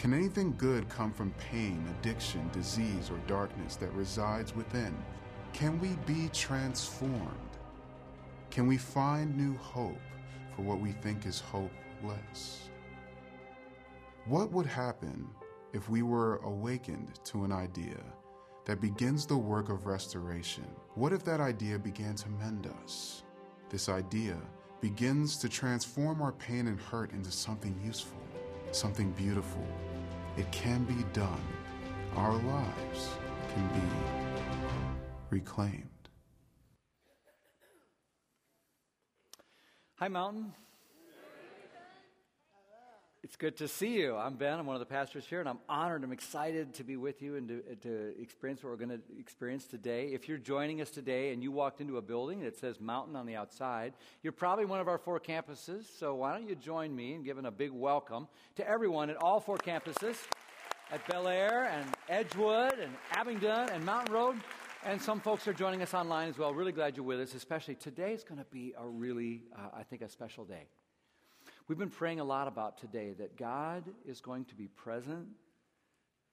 Can anything good come from pain, addiction, disease, or darkness that resides within? Can we be transformed? Can we find new hope for what we think is hopeless? What would happen if we were awakened to an idea that begins the work of restoration? What if that idea began to mend us? This idea begins to transform our pain and hurt into something useful, something beautiful. It can be done. Our lives can be reclaimed. Hi, Mountain. It's good to see you. I'm Ben. I'm one of the pastors here, and I'm honored. I'm excited to be with you and to, to experience what we're going to experience today. If you're joining us today and you walked into a building that says Mountain on the outside, you're probably one of our four campuses. So why don't you join me in giving a big welcome to everyone at all four campuses at Bel Air and Edgewood and Abingdon and Mountain Road. And some folks are joining us online as well. Really glad you're with us, especially today is going to be a really, uh, I think, a special day. We've been praying a lot about today that God is going to be present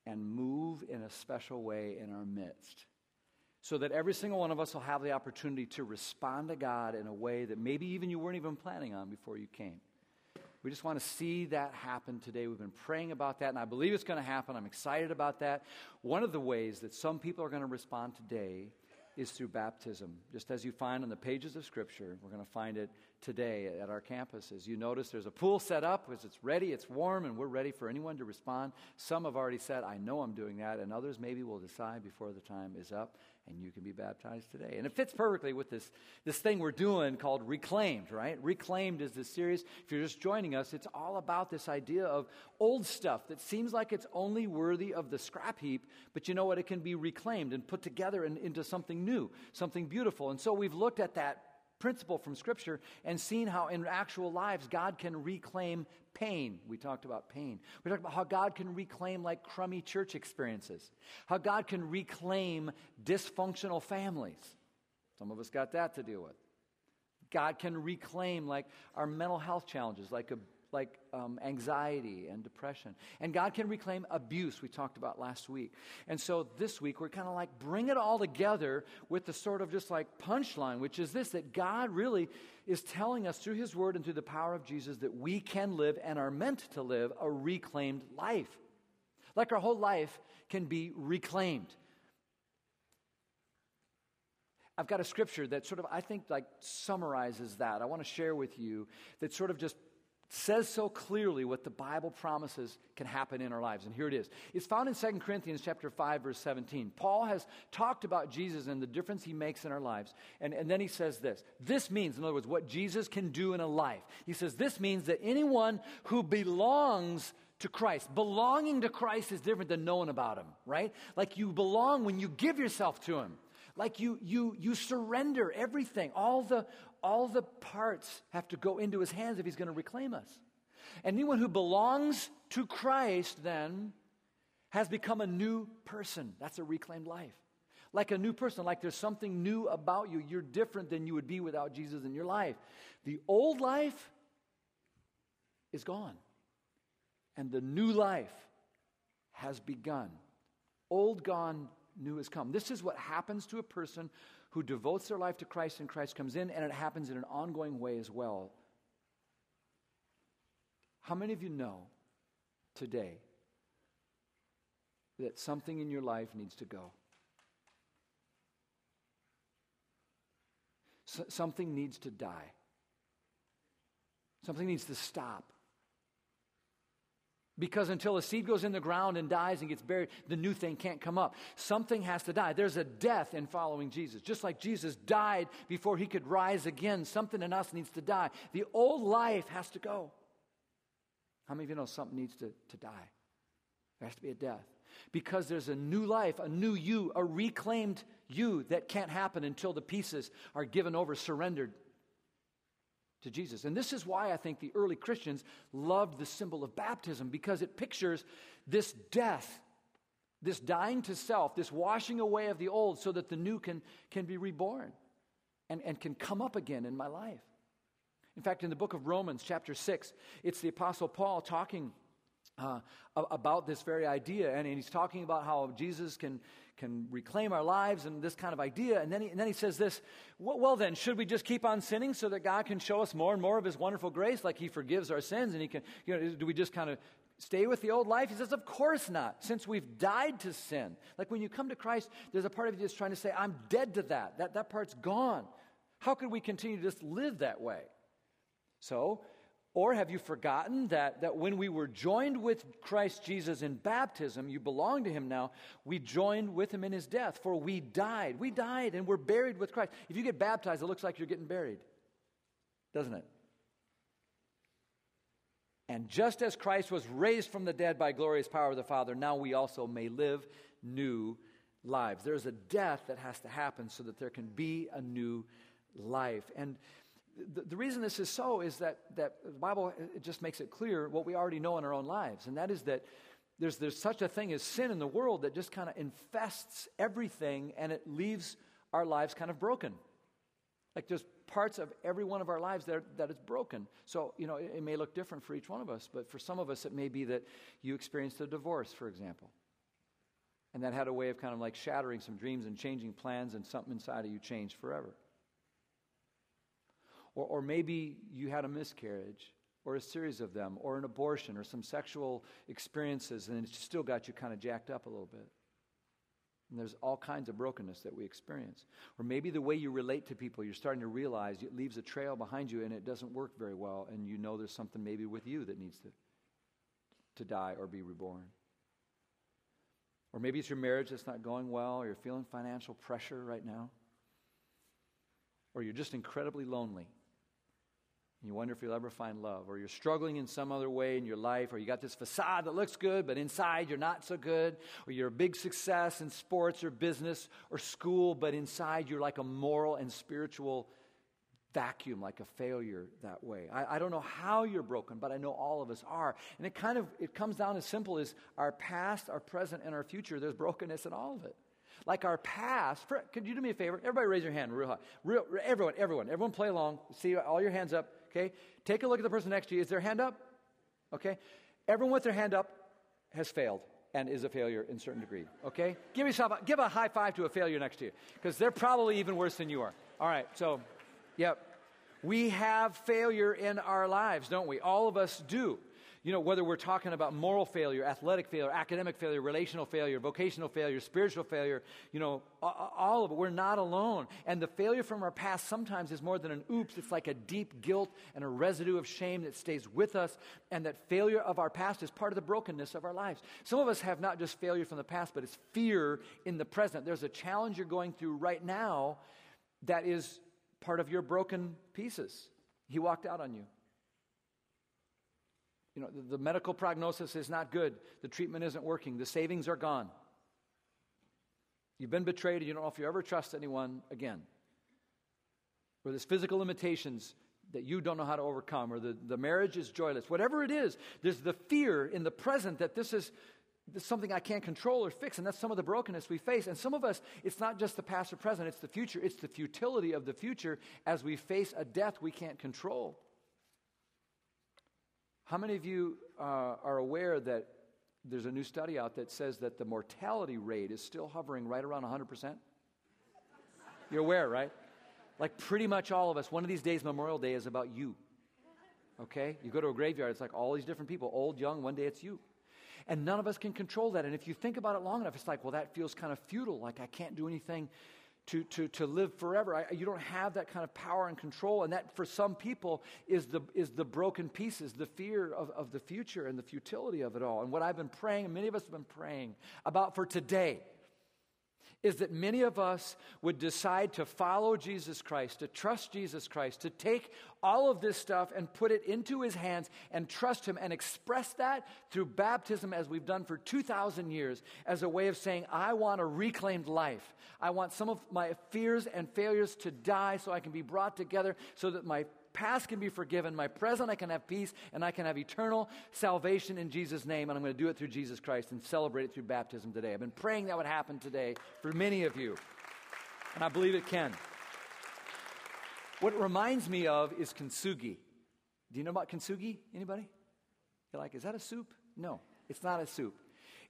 and move in a special way in our midst. So that every single one of us will have the opportunity to respond to God in a way that maybe even you weren't even planning on before you came. We just want to see that happen today. We've been praying about that, and I believe it's going to happen. I'm excited about that. One of the ways that some people are going to respond today is through baptism. Just as you find on the pages of Scripture, we're going to find it today at our campuses. You notice there's a pool set up because it's ready, it's warm, and we're ready for anyone to respond. Some have already said, I know I'm doing that, and others maybe will decide before the time is up, and you can be baptized today. And it fits perfectly with this, this thing we're doing called Reclaimed, right? Reclaimed is this series. If you're just joining us, it's all about this idea of old stuff that seems like it's only worthy of the scrap heap, but you know what? It can be reclaimed and put together in, into something new, something beautiful. And so we've looked at that principle from Scripture and seen how in actual lives God can reclaim pain. We talked about pain. We talked about how God can reclaim like crummy church experiences, how God can reclaim dysfunctional families. Some of us got that to deal with. God can reclaim like our mental health challenges, like a like um, anxiety and depression. And God can reclaim abuse, we talked about last week. And so this week, we're kind of like bring it all together with the sort of just like punchline, which is this that God really is telling us through His Word and through the power of Jesus that we can live and are meant to live a reclaimed life. Like our whole life can be reclaimed. I've got a scripture that sort of, I think, like summarizes that. I want to share with you that sort of just says so clearly what the Bible promises can happen in our lives. And here it is. It's found in 2 Corinthians chapter 5, verse 17. Paul has talked about Jesus and the difference he makes in our lives. And, and then he says this. This means, in other words, what Jesus can do in a life. He says this means that anyone who belongs to Christ. Belonging to Christ is different than knowing about him, right? Like you belong when you give yourself to him. Like you, you, you surrender everything. All the, all the parts have to go into his hands if he's going to reclaim us. Anyone who belongs to Christ then has become a new person. That's a reclaimed life. Like a new person, like there's something new about you. You're different than you would be without Jesus in your life. The old life is gone, and the new life has begun. Old gone, new has come. This is what happens to a person who devotes their life to Christ and Christ comes in, and it happens in an ongoing way as well. How many of you know today that something in your life needs to go? something needs to die. Something needs to stop. Because until a seed goes in the ground and dies and gets buried, the new thing can't come up. Something has to die. There's a death in following Jesus. Just like Jesus died before he could rise again, something in us needs to die. The old life has to go. How many of you know something needs to, to die? There has to be a death. Because there's a new life, a new you, a reclaimed you that can't happen until the pieces are given over, surrendered to Jesus. And this is why I think the early Christians loved the symbol of baptism because it pictures this death, this dying to self, this washing away of the old so that the new can, can be reborn and, and can come up again in my life. In fact, in the book of Romans, chapter 6, it's the Apostle Paul talking uh, about this very idea. And, he's talking about how Jesus can, can reclaim our lives and this kind of idea. And then he, and then he says this well, well, then, should we just keep on sinning so that God can show us more and more of his wonderful grace, like he forgives our sins? And he can, you know, do we just kind of stay with the old life? He says, Of course not, since we've died to sin. Like when you come to Christ, there's a part of you that's trying to say, I'm dead to that. That, that part's gone. How could we continue to just live that way? So, or have you forgotten that, that when we were joined with Christ Jesus in baptism, you belong to him now, we joined with him in his death, for we died. We died and we're buried with Christ. If you get baptized, it looks like you're getting buried, doesn't it? And just as Christ was raised from the dead by glorious power of the Father, now we also may live new lives. There's a death that has to happen so that there can be a new life. And the, the reason this is so is that, that the Bible it just makes it clear what we already know in our own lives, and that is that there's, there's such a thing as sin in the world that just kind of infests everything and it leaves our lives kind of broken. Like there's parts of every one of our lives that, that is broken. So, you know, it, it may look different for each one of us, but for some of us, it may be that you experienced a divorce, for example. And that had a way of kind of like shattering some dreams and changing plans, and something inside of you changed forever. Or, or maybe you had a miscarriage, or a series of them, or an abortion, or some sexual experiences, and it still got you kind of jacked up a little bit. And there's all kinds of brokenness that we experience. Or maybe the way you relate to people, you're starting to realize it leaves a trail behind you and it doesn't work very well, and you know there's something maybe with you that needs to, to die or be reborn. Or maybe it's your marriage that's not going well, or you're feeling financial pressure right now, or you're just incredibly lonely. You wonder if you'll ever find love, or you're struggling in some other way in your life, or you got this facade that looks good, but inside you're not so good, or you're a big success in sports or business or school, but inside you're like a moral and spiritual vacuum, like a failure that way. I, I don't know how you're broken, but I know all of us are. And it kind of it comes down as simple as our past, our present, and our future. There's brokenness in all of it. Like our past, for, could you do me a favor? Everybody raise your hand real high. Real, everyone, everyone, everyone play along. See all your hands up. Okay? Take a look at the person next to you. Is their hand up? Okay? Everyone with their hand up has failed and is a failure in certain degree. Okay? Give yourself a, give a high five to a failure next to you because they're probably even worse than you are. All right. So, yep. We have failure in our lives, don't we? All of us do you know, whether we're talking about moral failure, athletic failure, academic failure, relational failure, vocational failure, spiritual failure, you know, all of it, we're not alone. And the failure from our past sometimes is more than an oops, it's like a deep guilt and a residue of shame that stays with us. And that failure of our past is part of the brokenness of our lives. Some of us have not just failure from the past, but it's fear in the present. There's a challenge you're going through right now that is part of your broken pieces. He walked out on you. You know, the, the medical prognosis is not good. The treatment isn't working. The savings are gone. You've been betrayed, and you don't know if you ever trust anyone again. Or there's physical limitations that you don't know how to overcome, or the, the marriage is joyless. Whatever it is, there's the fear in the present that this is, this is something I can't control or fix, and that's some of the brokenness we face. And some of us, it's not just the past or present, it's the future. It's the futility of the future as we face a death we can't control. How many of you uh, are aware that there's a new study out that says that the mortality rate is still hovering right around 100%? You're aware, right? Like pretty much all of us, one of these days, Memorial Day is about you. Okay? You go to a graveyard, it's like all these different people, old, young, one day it's you. And none of us can control that. And if you think about it long enough, it's like, well, that feels kind of futile. Like I can't do anything to, to, to live forever. I, you don't have that kind of power and control. And that, for some people, is the, is the broken pieces, the fear of, of the future and the futility of it all. And what I've been praying, and many of us have been praying about for today, is that many of us would decide to follow Jesus Christ, to trust Jesus Christ, to take all of this stuff and put it into his hands and trust him and express that through baptism as we've done for 2,000 years as a way of saying, I want a reclaimed life. I want some of my fears and failures to die so I can be brought together so that my past can be forgiven, my present I can have peace, and I can have eternal salvation in Jesus' name. And I'm going to do it through Jesus Christ and celebrate it through baptism today. I've been praying that would happen today for many of you, and I believe it can. What it reminds me of is kintsugi. Do you know about kintsugi? Anybody? You're like, is that a soup? No, it's not a soup.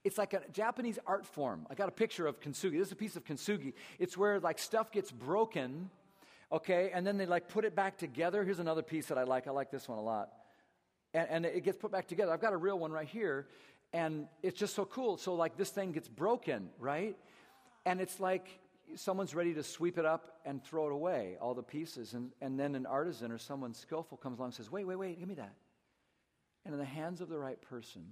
It's like a Japanese art form. I got a picture of kintsugi. This is a piece of kintsugi. It's where like stuff gets broken, okay, and then they like put it back together. Here's another piece that I like. I like this one a lot. And, and it gets put back together. I've got a real one right here, and it's just so cool. So like this thing gets broken, right? And it's like someone's ready to sweep it up and throw it away, all the pieces. And, and then an artisan or someone skillful comes along and says, Wait, wait, wait, give me that. And in the hands of the right person,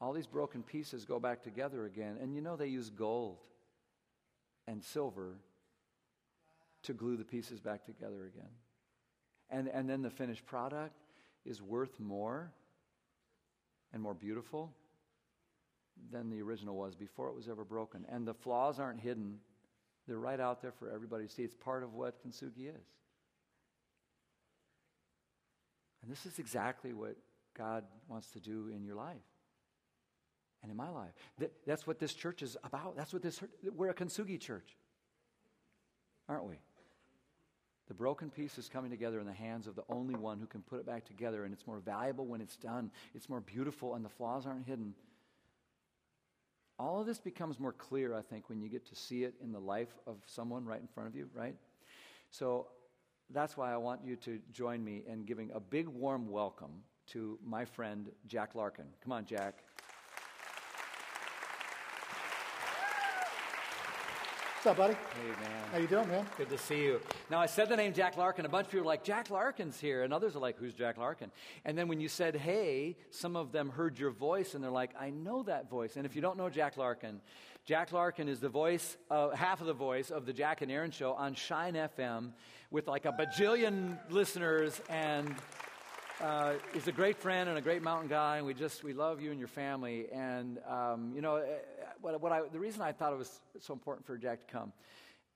all these broken pieces go back together again. And you know, they use gold and silver to glue the pieces back together again. And, and then the finished product is worth more and more beautiful than the original was before it was ever broken. And the flaws aren't hidden, they're right out there for everybody to see. It's part of what kintsugi is. And this is exactly what God wants to do in your life and in my life. that's what this church is about. That's what this we're a kintsugi church. Aren't we? The broken piece is coming together in the hands of the only one who can put it back together, and it's more valuable when it's done. It's more beautiful, and the flaws aren't hidden. All of this becomes more clear, I think, when you get to see it in the life of someone right in front of you, right? So that's why I want you to join me in giving a big warm welcome to my friend Jack Larkin. Come on, Jack. What's up, buddy? Hey, man. How you doing, man? Good to see you. Now, I said the name Jack Larkin. A bunch of people are like, Jack Larkin's here. And others are like, who's Jack Larkin? And then when you said, hey, some of them heard your voice and they're like, I know that voice. And if you don't know Jack Larkin, Jack Larkin is the voice, uh, half of the voice of the Jack and Aaron show on Shine FM with like a bajillion listeners and uh, he's a great friend and a great mountain guy, and we just we love you and your family. And um, you know, uh, what, what I, the reason I thought it was so important for Jack to come,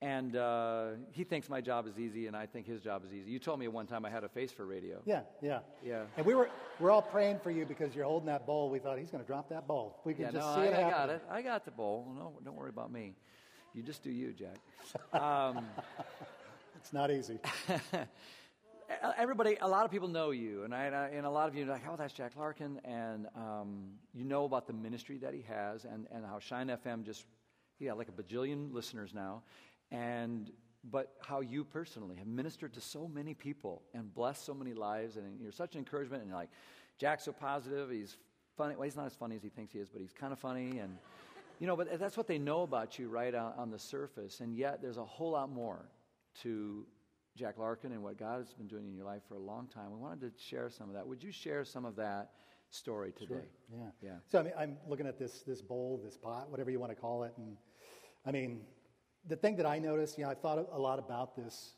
and uh, he thinks my job is easy, and I think his job is easy. You told me one time I had a face for radio. Yeah, yeah, yeah. And we were we're all praying for you because you're holding that bowl. We thought he's going to drop that bowl. We can yeah, just no, see I, it I got it. I got the bowl. No, don't worry about me. You just do you, Jack. Um, it's not easy. everybody, a lot of people know you, and, I, and a lot of you are like, oh, that's Jack Larkin, and um, you know about the ministry that he has, and, and how Shine FM just, yeah, like a bajillion listeners now, and but how you personally have ministered to so many people and blessed so many lives, and you're such an encouragement, and you're like, Jack's so positive, he's funny. Well, he's not as funny as he thinks he is, but he's kind of funny, and you know, but that's what they know about you right on, on the surface, and yet there's a whole lot more to Jack Larkin and what God has been doing in your life for a long time. We wanted to share some of that. Would you share some of that story today? Sure. Yeah. Yeah. So I mean, I'm looking at this this bowl, this pot, whatever you want to call it, and I mean, the thing that I noticed, you know, I thought a lot about this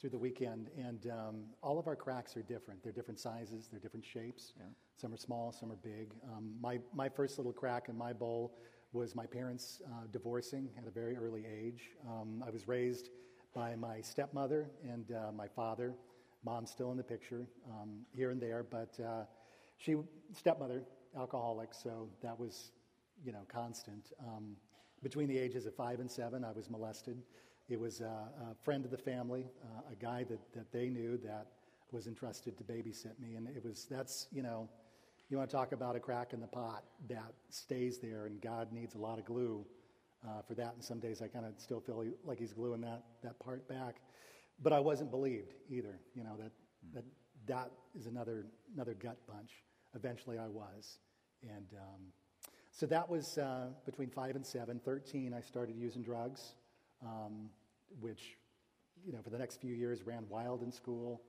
through the weekend, and um, all of our cracks are different. They're different sizes, they're different shapes. Yeah. Some are small, some are big. Um, my my first little crack in my bowl was my parents uh, divorcing at a very early age. Um, I was raised by my stepmother and uh, my father. Mom's still in the picture um, here and there, but uh, she stepmother alcoholic, so that was you know constant. Um, between the ages of five and seven, I was molested. It was uh, a friend of the family, uh, a guy that, that they knew that was entrusted to babysit me, and it was that's you know. You want to talk about a crack in the pot that stays there, and God needs a lot of glue uh, for that. And some days I kind of still feel like he's gluing that, that part back. But I wasn't believed either. You know, that, that, that is another, another gut punch. Eventually I was. And um, so that was uh, between five and seven. 13, I started using drugs, um, which, you know, for the next few years ran wild in school.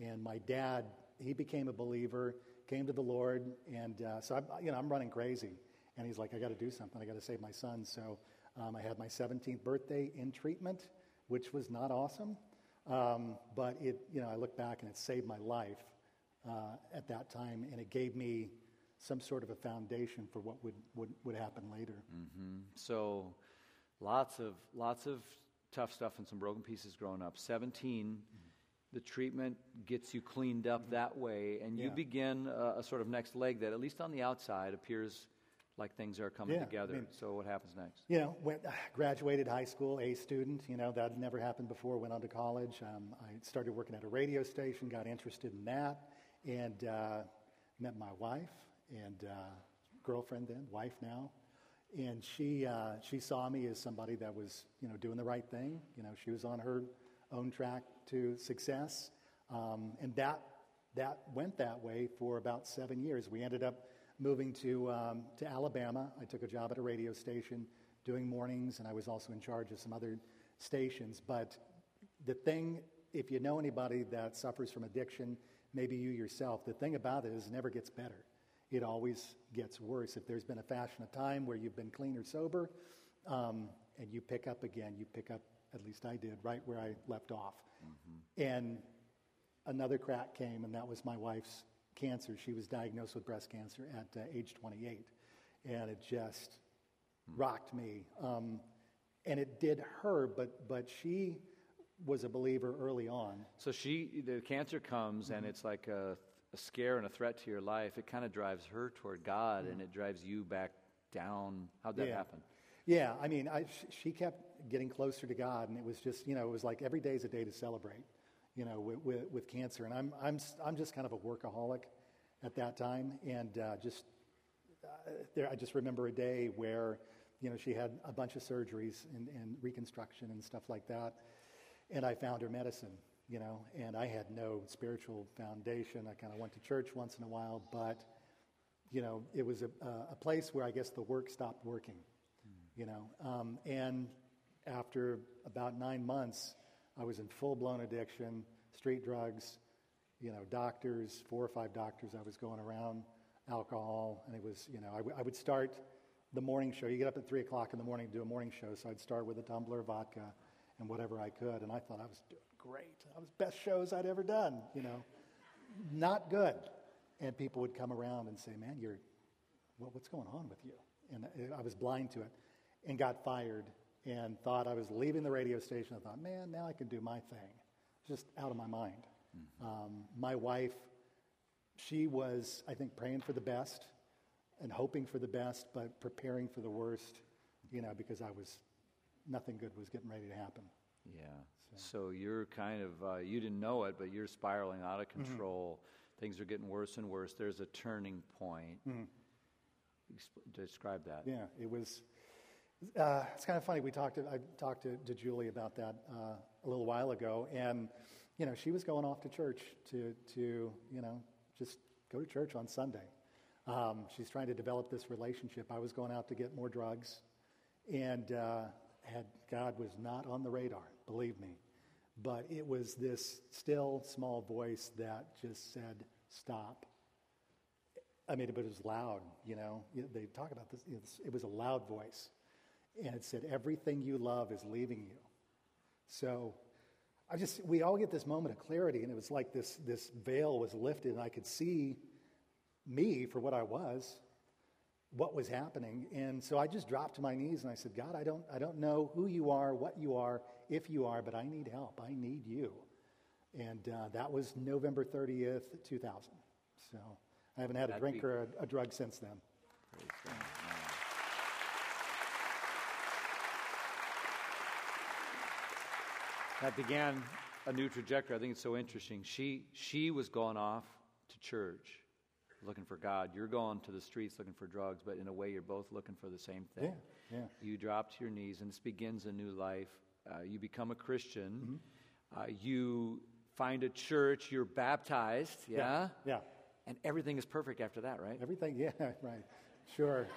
And my dad, he became a believer, came to the Lord. And uh, so, I, you know, I'm running crazy. And he's like, I got to do something. I got to save my son. So um, I had my 17th birthday in treatment, which was not awesome. Um, but it, you know, I look back and it saved my life uh, at that time, and it gave me some sort of a foundation for what would, would, would happen later. Mm-hmm. So, lots of lots of tough stuff and some broken pieces growing up. 17, mm-hmm. the treatment gets you cleaned up mm-hmm. that way, and you begin a, a, sort of next leg that, at least on the outside, appears like things are coming yeah, together. I mean, so what happens next? You know, went, graduated high school, A student. You know, that had never happened before. Went on to college. Um, I started working at a radio station. Got interested in that, and uh, met my wife. and uh, girlfriend then, wife now. And she, uh, she saw me as somebody that was, you know, doing the right thing. You know, she was on her own track to success. Um, and that, that went that way for about seven years. We ended up moving to, um, to Alabama. I took a job at a radio station doing mornings, and I was also in charge of some other stations. But the thing, if you know anybody that suffers from addiction, maybe you yourself, the thing about it is it never gets better. It always gets worse. If there's been a fashion of time where you've been clean or sober, um, and you pick up again, you pick up, at least I did, right where I left off. Mm-hmm. And another crack came, and that was my wife's cancer. She was diagnosed with breast cancer at uh, age 28, and it just rocked me. Um, and it did her, but but she was a believer early on. So she, the cancer comes, mm-hmm. and it's like a, a, scare and a threat to your life. It kind of drives her toward God, mm-hmm. and it drives you back down. How'd that yeah. happen? Yeah, I mean, I, she kept getting closer to God, and it was just, you know, it was like every day is a day to celebrate, you know, with, with, with cancer. And I'm, I'm, I'm just kind of a workaholic at that time, and uh, just uh, there, I just remember a day where you know, she had a bunch of surgeries and, and reconstruction and stuff like that. And I found her medicine, you know, and I had no spiritual foundation. I kind of went to church once in a while, but, you know, it was a, a place where I guess the work stopped working, mm. you know. Um, and after about nine months, I was in full blown addiction, street drugs, you know, doctors, four or five doctors I was going around, alcohol, and it was, you know, I, w- I would start the morning show. You get up at 3 o'clock in the morning to do a morning show, so I'd start with a tumbler of vodka and whatever I could. And I thought I was doing great. I was best shows I'd ever done, you know. Not good. And people would come around and say, man, you're, what, what's going on with you? And uh, I was blind to it and got fired and thought I was leaving the radio station. I thought, man, now I can do my thing. Just out of my mind. Mm-hmm. Um, my wife, she was, I think, praying for the best and hoping for the best, but preparing for the worst, you know, because I was, nothing good was getting ready to happen. Yeah. So, so you're kind of, uh, you didn't know it, but you're spiraling out of mm-hmm. control. Mm-hmm. Things are getting worse and worse. There's a turning point. Mm-hmm. Describe that. Yeah, it was. Uh, it's kind of funny. We talked. To, I talked to, to Julie about that uh, a little while ago, and you know, she was going off to church to to you know just go to church on Sunday. Um, she's trying to develop this relationship. I was going out to get more drugs, and uh, had God was not on the radar, believe me. But it was this still small voice that just said, "Stop." I mean, but it was loud. You know, they talk about this. It was a loud voice, and it said, "Everything you love is leaving you." So, I just we all get this moment of clarity, and it was like this this veil was lifted, and I could see me for what I was, what was happening. And so I just dropped to my knees and I said, God, I don't, I don't know who you are, what you are, if you are, but I need help. I need you. And uh, that was November 30th, 2000. So I haven't had a drink be- or a, a, drug since then. That began a new trajectory. I think it's so interesting. She, she was going off to church looking for God. You're going to the streets looking for drugs, but in a way, you're both looking for the same thing. Yeah, yeah. You drop to your knees, and this begins a new life. Uh, you become a Christian. Mm-hmm. Uh, you find a church. You're baptized. Yeah? yeah, yeah. And everything is perfect after that, right? Everything, yeah, right. Sure.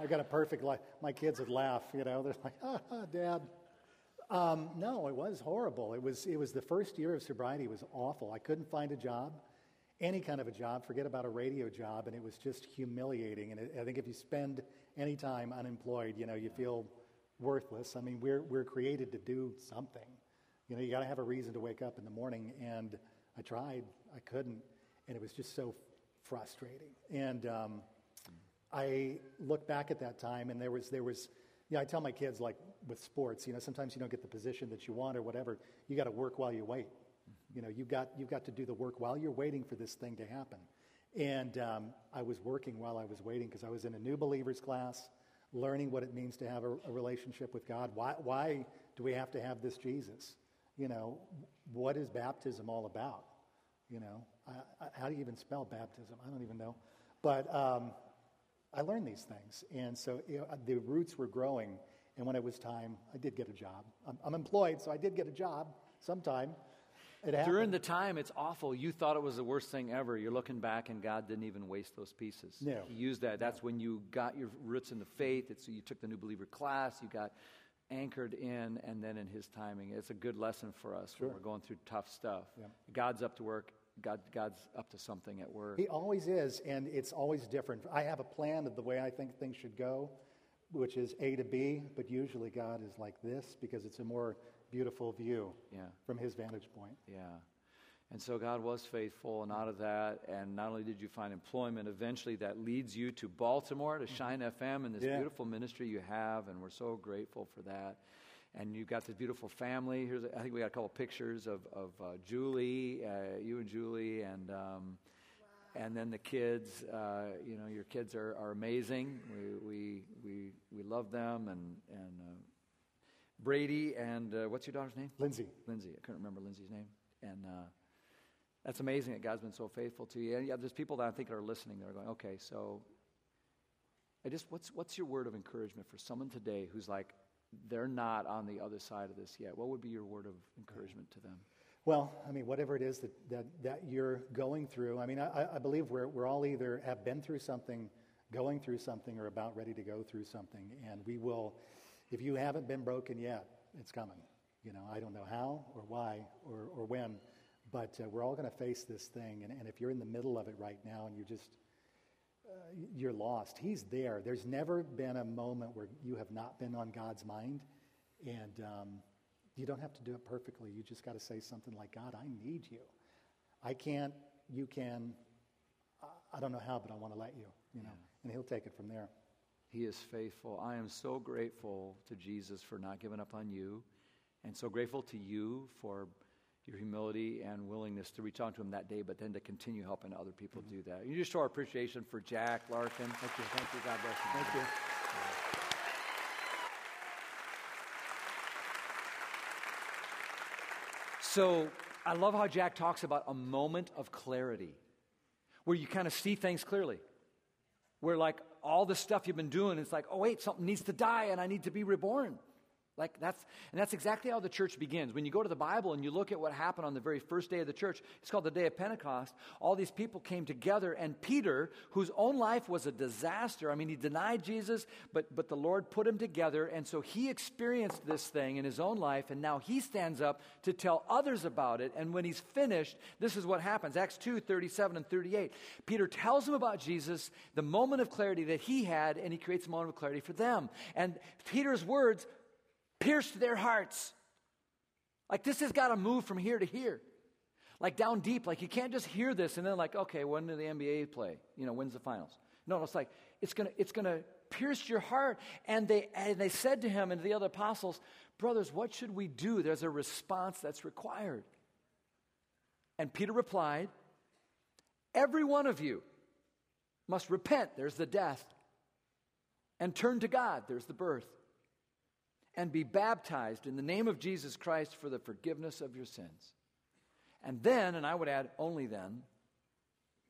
I got a perfect life. My kids would laugh, you know. They're like, ah, ah Dad. Um, no, it was horrible. It was, it was the first year of sobriety. It was awful. I couldn't find a job any kind of a job, forget about a radio job, and it was just humiliating. And it, I think if you spend any time unemployed, you know, you feel worthless. I mean, we're, we're created to do something. You know, you got to have a reason to wake up in the morning. And I tried, I couldn't, and it was just so frustrating. And um, I look back at that time, and there was, there was, you know, I tell my kids, like with sports, you know, sometimes you don't get the position that you want or whatever. You got to work while you wait. You know, you've got, you've got to do the work while you're waiting for this thing to happen. And um, I was working while I was waiting because I was in a new believers class, learning what it means to have a, a relationship with God. Why, why do we have to have this Jesus? You know, what is baptism all about? You know, I, I, how do you even spell baptism? I don't even know. But um, I learned these things. And so you know, the roots were growing. And when it was time, I did get a job. I'm, I'm employed, so I did get a job sometime. During the time, it's awful. You thought it was the worst thing ever. You're looking back, and God didn't even waste those pieces. No. He used that. That's when you got your roots in the faith. It's, you took the new believer class. You got anchored in, and then in His timing. It's a good lesson for us sure. when we're going through tough stuff. Yeah. God's up to work. God, God's up to something at work. He always is, and it's always different. I have a plan of the way I think things should go, which is A to B, but usually God is like this because it's a more beautiful view yeah. from his vantage point. Yeah. And so God was faithful, and out of that, and not only did you find employment, eventually that leads you to Baltimore, to Shine FM, and this Yeah. beautiful ministry you have, and we're so grateful for that. And you've got this beautiful family. Here's, I think we got a couple pictures of, of uh, Julie, uh, you and Julie, and um, and then the kids. Uh, you know, your kids are, are amazing. We, we we we love them, and and uh, Brady and uh, what's your daughter's name? Lindsay. Lindsay. I couldn't remember Lindsay's name. And uh, that's amazing that God's been so faithful to you. And yeah, there's people that I think are listening that are going, okay, so I just, what's, what's your word of encouragement for someone today who's like, they're not on the other side of this yet? What would be your word of encouragement to them? Well, I mean, whatever it is that, that, that you're going through, I mean, I, I believe we're, we're all either have been through something, going through something, or about ready to go through something. And we will, if you haven't been broken yet, it's coming. You know, I don't know how or why or, or when, but uh, we're all going to face this thing. And, and if you're in the middle of it right now and you're just, uh, you're lost, He's there. There's never been a moment where you have not been on God's mind. And um, you don't have to do it perfectly. You just got to say something like, God, I need you. I can't, you can. I, don't know how, but I want to let you, you know. And He'll take it from there. He is faithful. I am so grateful to Jesus for not giving up on you, and so grateful to you for your humility and willingness to reach out to him that day, but then to continue helping other people Mm-hmm. do that. You just show our appreciation for Jack Larkin. Thank you. Thank you. God bless you. Thank you. So I love how Jack talks about a moment of clarity where you kind of see things clearly. Where, like, all the stuff you've been doing, it's like, oh, wait, something needs to die and I need to be reborn. Like that's, and that's exactly how the church begins. When you go to the Bible and you look at what happened on the very first day of the church, it's called the day of Pentecost. All these people came together, and Peter, whose own life was a disaster, I mean, he denied Jesus, but, but the Lord put him together, and so he experienced this thing in his own life, and now he stands up to tell others about it. And when he's finished, this is what happens Acts 2 37 and 38. Peter tells them about Jesus, the moment of clarity that he had, and he creates a moment of clarity for them. And Peter's words pierced their hearts. Like this has got to move from here to here. Like down deep. Like you can't just hear this and then like, okay, when do the NBA play? You know, when's the finals? No, it's like it's gonna it's gonna pierce your heart. And they and they said to him and to the other apostles, brothers, what should we do? There's a response that's required. And Peter replied, Every one of you must repent, there's the death, and turn to God, there's the birth and be baptized in the name of Jesus Christ for the forgiveness of your sins. And then, and I would add only then,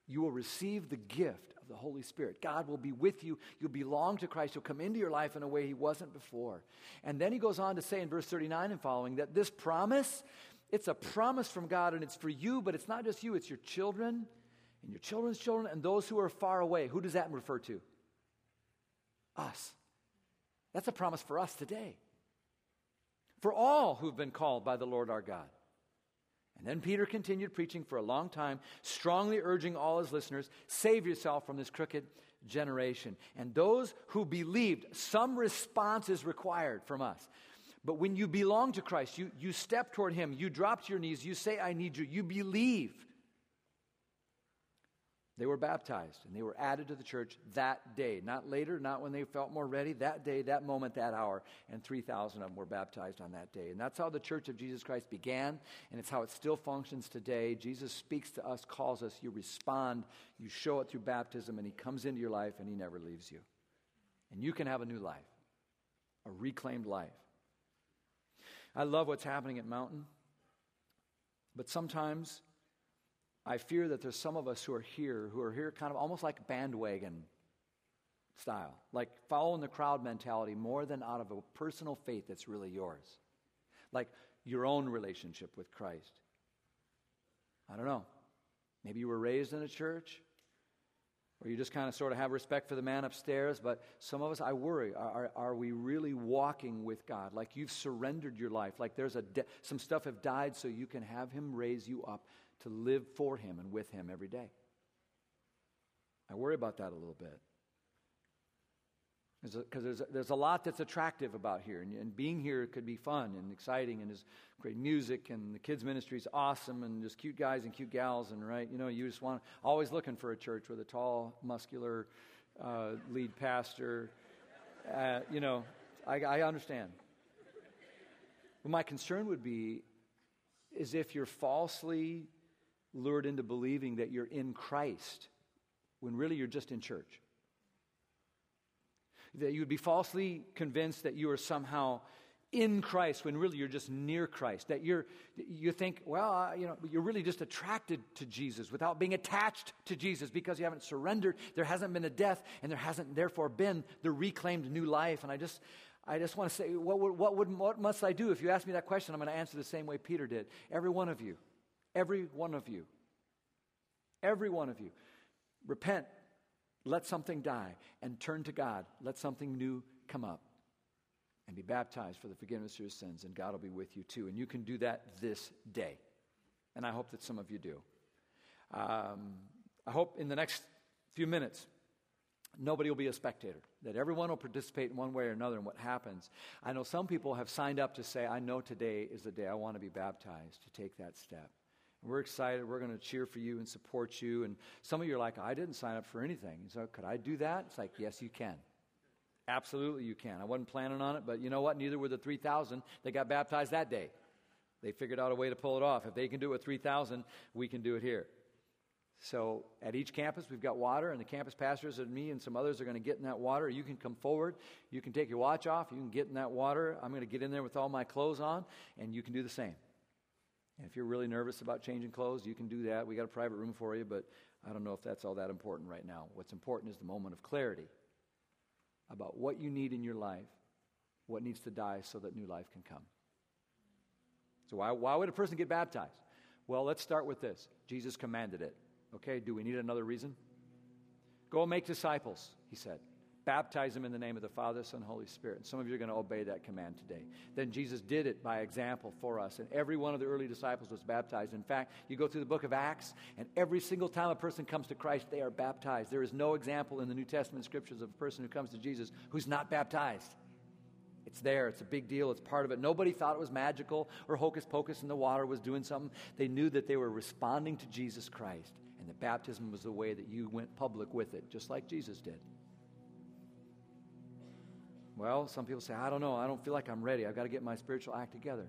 you will receive the gift of the Holy Spirit. God will be with you. You'll belong to Christ. You'll come into your life in a way He wasn't before. And then He goes on to say in verse 39 and following that this promise, it's a promise from God and it's for you, but it's not just you, it's your children and your children's children and those who are far away. Who does that refer to? Us. That's a promise for us today for all who've been called by the Lord our God. And then Peter continued preaching for a long time, strongly urging all his listeners save yourself from this crooked generation. And those who believed, some response is required from us. But when you belong to Christ, you, you step toward him, you drop to your knees, you say, I need you, you believe. They were baptized and they were added to the church that day. Not later, not when they felt more ready. That day, that moment, that hour. And 3,000 of them were baptized on that day. And that's how the church of Jesus Christ began, and it's how it still functions today. Jesus speaks to us, calls us. You respond, you show it through baptism, and He comes into your life and He never leaves you. And you can have a new life, a reclaimed life. I love what's happening at Mountain, but sometimes I fear that there's some of us who are here who are here kind of almost like bandwagon style, like following the crowd mentality more than out of a personal faith that's really yours, like your own relationship with Christ. I don't know. Maybe you were raised in a church, or you just kind of sort of have respect for the man upstairs, but some of us, I worry, are, are we really walking with God? Like you've surrendered your life, like there's a de- some stuff have died so you can have Him raise you up to live for Him and with Him every day. I worry about that a little bit. Because there's, there's, there's, a lot that's attractive about here. And, and, being here could be fun and exciting, and there's great music, and the kids' ministry is awesome, and just cute guys and cute gals. And, right, you know, you just want, always looking for a church with a tall, muscular uh, lead pastor. Uh, you know, I, I understand. But my concern would be is if you're falsely lured into believing that you're in Christ when really you're just in church. That you would be falsely convinced that you are somehow in Christ when really you're just near Christ. That you're, you think, well, you know, you're really just attracted to Jesus without being attached to Jesus because you haven't surrendered. There hasn't been a death, and there hasn't therefore been the reclaimed new life. And I just, I just want to say, what, would, what, would, what must I do? If you ask me that question, I'm going to answer the same way Peter did. Every one of you, every one of you, every one of you, repent let something die and turn to God. Let something new come up and be baptized for the forgiveness of your sins, and God will be with you too. And you can do that this day. And I hope that some of you do. Um, I hope in the next few minutes, nobody will be a spectator, that everyone will participate in one way or another in what happens. I know some people have signed up to say, I know today is the day I want to be baptized, to take that step. We're excited. We're going to cheer for you and support you. And some of you are like, I didn't sign up for anything. So could I do that? It's like, yes, you can. Absolutely, you can. I wasn't planning on it, but you know what? Neither were the 3,000 that got baptized that day. They figured out a way to pull it off. If they can do it with 3,000, we can do it here. So at each campus, we've got water, and the campus pastors and me and some others are going to get in that water. You can come forward. You can take your watch off. You can get in that water. I'm going to get in there with all my clothes on, and you can do the same. And if you're really nervous about changing clothes, you can do that. We got a private room for you, but I don't know if that's all that important right now. What's important is the moment of clarity about what you need in your life, what needs to die so that new life can come. So, why, why would a person get baptized? Well, let's start with this Jesus commanded it. Okay, do we need another reason? Go make disciples, he said. Baptize them in the name of the Father, Son, Holy Spirit. And some of you are going to obey that command today. Then Jesus did it by example for us. And every one of the early disciples was baptized. In fact, you go through the book of Acts, and every single time a person comes to Christ, they are baptized. There is no example in the New Testament scriptures of a person who comes to Jesus who's not baptized. It's there. It's a big deal. It's part of it. Nobody thought it was magical or hocus pocus and the water was doing something. They knew that they were responding to Jesus Christ. And the baptism was the way that you went public with it, just like Jesus did. Well, some people say, I don't know. I don't feel like I'm ready. I've got to get my spiritual act together.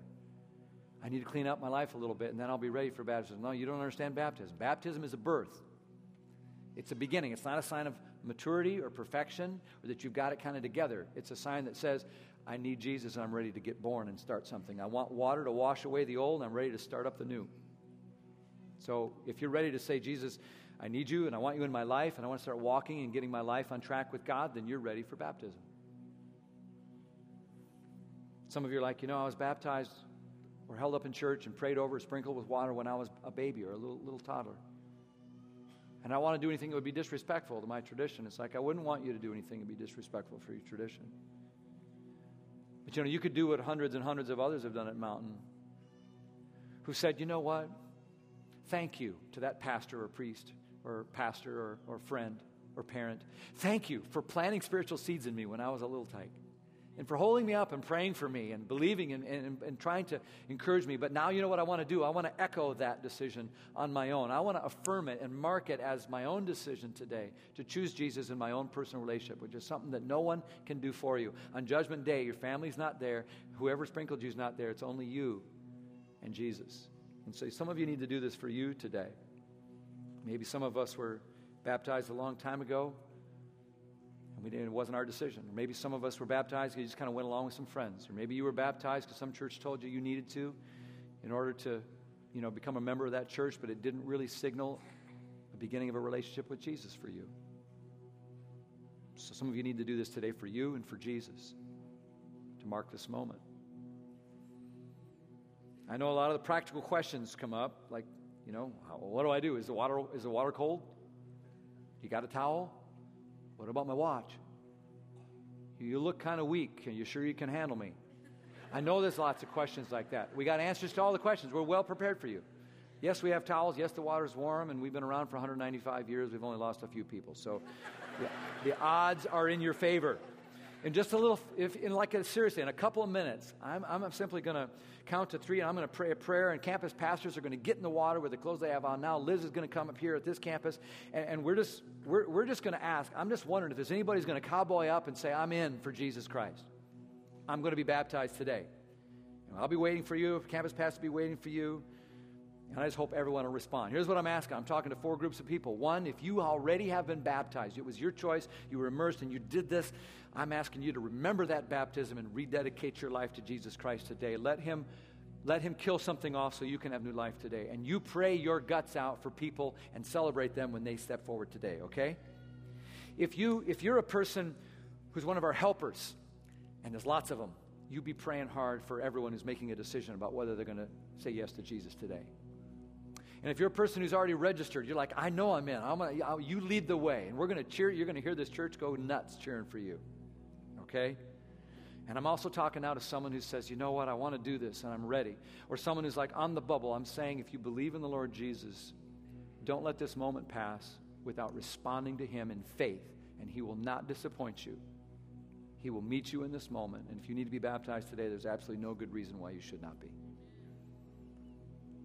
I need to clean up my life a little bit, and then I'll be ready for baptism. No, you don't understand baptism. Baptism is a birth, it's a beginning. It's not a sign of maturity or perfection or that you've got it kind of together. It's a sign that says, I need Jesus and I'm ready to get born and start something. I want water to wash away the old and I'm ready to start up the new. So if you're ready to say, Jesus, I need you and I want you in my life and I want to start walking and getting my life on track with God, then you're ready for baptism. Some of you are like, you know, I was baptized or held up in church and prayed over, sprinkled with water when I was a baby or a little, little toddler. And I want to do anything that would be disrespectful to my tradition. It's like I wouldn't want you to do anything that would be disrespectful for your tradition. But you know, you could do what hundreds and hundreds of others have done at Mountain who said, you know what? Thank you to that pastor or priest or pastor or, or friend or parent. Thank you for planting spiritual seeds in me when I was a little tyke and for holding me up and praying for me and believing and, and, and trying to encourage me. But now you know what I want to do? I want to echo that decision on my own. I want to affirm it and mark it as my own decision today to choose Jesus in my own personal relationship, which is something that no one can do for you. On Judgment Day, your family's not there. Whoever sprinkled you is not there. It's only you and Jesus. And so some of you need to do this for you today. Maybe some of us were baptized a long time ago. And it wasn't our decision. Or maybe some of us were baptized because you just kind of went along with some friends. Or maybe you were baptized because some church told you you needed to in order to you know, become a member of that church, but it didn't really signal the beginning of a relationship with Jesus for you. So some of you need to do this today for you and for Jesus to mark this moment. I know a lot of the practical questions come up, like, you know, what do I do? Is the water is the water cold? You got a towel? What about my watch? You look kind of weak. Are you sure you can handle me? I know there's lots of questions like that. We got answers to all the questions. We're well prepared for you. Yes, we have towels. Yes, the water's warm, and we've been around for 195 years. We've only lost a few people. So the, the odds are in your favor. In just a little, if, in like a, seriously, in a couple of minutes, I'm, I'm simply going to count to three and I'm going to pray a prayer, and campus pastors are going to get in the water with the clothes they have on now. Liz is going to come up here at this campus, and, and we're just, we're, we're just going to ask. I'm just wondering if there's anybody who's going to cowboy up and say, I'm in for Jesus Christ. I'm going to be baptized today. I'll be waiting for you. Campus pastors be waiting for you. And I just hope everyone will respond. Here's what I'm asking I'm talking to four groups of people. One, if you already have been baptized, it was your choice, you were immersed, and you did this, I'm asking you to remember that baptism and rededicate your life to Jesus Christ today. Let Him. Let him kill something off so you can have new life today. And you pray your guts out for people and celebrate them when they step forward today, okay? If, you, if you're a person who's one of our helpers, and there's lots of them, you be praying hard for everyone who's making a decision about whether they're going to say yes to Jesus today. And if you're a person who's already registered, you're like, I know I'm in. I'm gonna, you lead the way. And we're going to cheer. You're going to hear this church go nuts cheering for you. Okay? And I'm also talking now to someone who says, you know what, I want to do this and I'm ready. Or someone who's like, on the bubble. I'm saying, if you believe in the Lord Jesus, don't let this moment pass without responding to Him in faith, and He will not disappoint you. He will meet you in this moment. And if you need to be baptized today, there's absolutely no good reason why you should not be.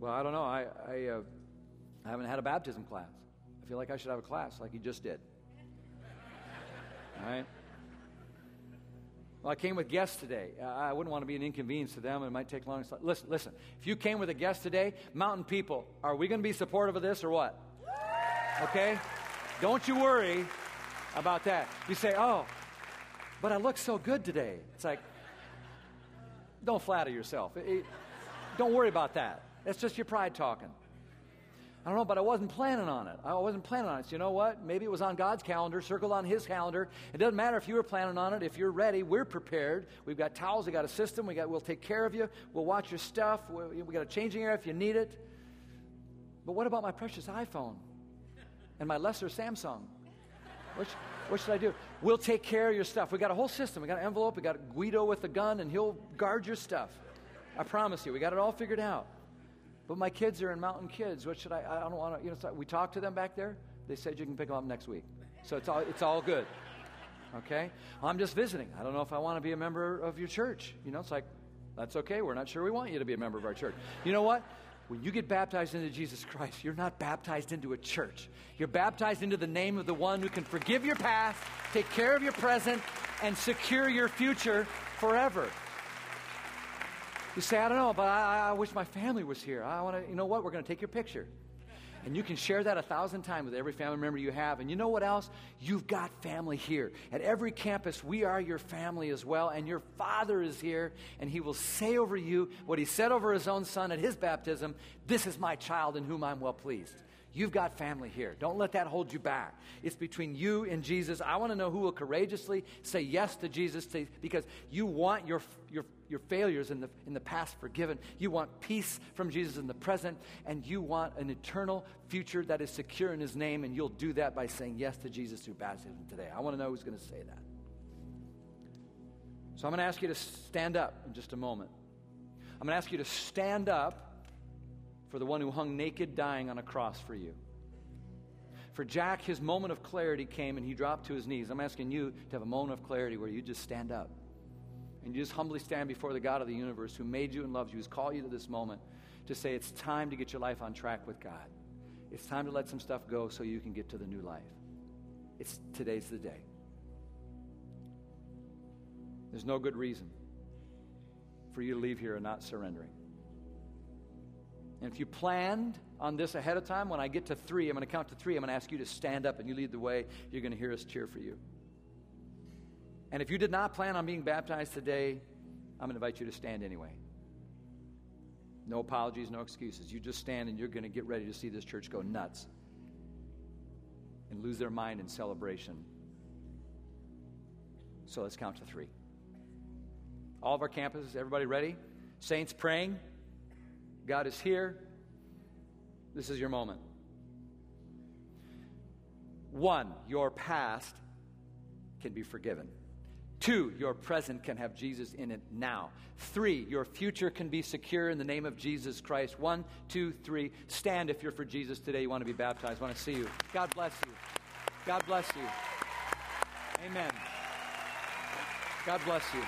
Well, I don't know. I, I, uh, I haven't had a baptism class. I feel like I should have a class like you just did. All right? Well, I came with guests today. I wouldn't want to be an inconvenience to them, it might take long. Listen, listen. If you came with a guest today, mountain people, are we going to be supportive of this or what? Okay? Don't you worry about that. You say, oh, but I look so good today. It's like, don't flatter yourself. It, it, don't worry about that. That's just your pride talking. I don't know, but I wasn't planning on it. I wasn't planning on it. So you know what? Maybe it was on God's calendar, circled on His calendar. It doesn't matter if you were planning on it. If you're ready, we're prepared. We've got towels. We got a system. We got. We'll take care of you. We'll watch your stuff. We, we got a changing area if you need it. But what about my precious iPhone and my lesser Samsung? What, should I do? We'll take care of your stuff. We got a whole system. We got an envelope. We got Guido with a gun, and he'll guard your stuff. I promise you. We got it all figured out. But my kids are in Mountain Kids. What should I? I don't want to. You know, we talked to them back there. They said you can pick them up next week. So it's all it's all good. Okay. Well, I'm just visiting. I don't know if I want to be a member of your church. You know, it's like that's okay. We're not sure we want you to be a member of our church. You know what? When you get baptized into Jesus Christ, you're not baptized into a church. You're baptized into the name of the one who can forgive your past, take care of your present, and secure your future forever. You say, I don't know, but I, I wish my family was here. I want to, you know what? We're going to take your picture. And you can share that a thousand times with every family member you have. And you know what else? You've got family here. At every campus, we are your family as well. And your father is here, and he will say over you what he said over his own son at his baptism This is my child in whom I'm well pleased. You've got family here. Don't let that hold you back. It's between you and Jesus. I want to know who will courageously say yes to Jesus because you want your, your, your failures in the, in the past forgiven. You want peace from Jesus in the present, and you want an eternal future that is secure in His name, and you'll do that by saying yes to Jesus through baptism today. I want to know who's going to say that. So I'm going to ask you to stand up in just a moment. I'm going to ask you to stand up for the one who hung naked, dying on a cross for you. For Jack, his moment of clarity came and he dropped to his knees. I'm asking you to have a moment of clarity where you just stand up and you just humbly stand before the God of the universe who made you and loves you, who's called you to this moment to say it's time to get your life on track with God. It's time to let some stuff go so you can get to the new life. It's today's the day. There's no good reason for you to leave here and not surrendering. And if you planned on this ahead of time, when I get to three, I'm going to count to three. I'm going to ask you to stand up and you lead the way. You're going to hear us cheer for you. And if you did not plan on being baptized today, I'm going to invite you to stand anyway. No apologies, no excuses. You just stand and you're going to get ready to see this church go nuts and lose their mind in celebration. So let's count to three. All of our campuses, everybody ready? Saints praying. God is here. This is your moment. One, your past can be forgiven. Two, your present can have Jesus in it now. Three, your future can be secure in the name of Jesus Christ. One, two, three. Stand if you're for Jesus today. You want to be baptized. I want to see you. God bless you. God bless you. Amen. God bless you.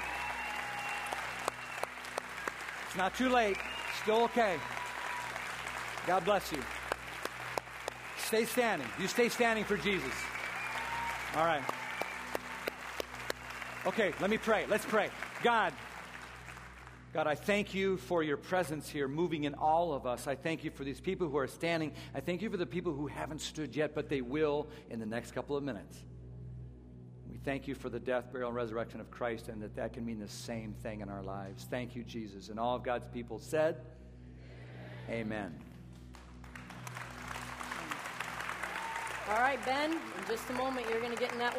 It's not too late. Still okay. God bless you. Stay standing. You stay standing for Jesus. All right. Okay, let me pray. Let's pray. God, God, I thank you for your presence here, moving in all of us. I thank you for these people who are standing. I thank you for the people who haven't stood yet, but they will in the next couple of minutes. We thank you for the death, burial, and resurrection of Christ, and that that can mean the same thing in our lives. Thank you, Jesus. And all of God's people said, Amen. All right, Ben, in just a moment, you're going to get in that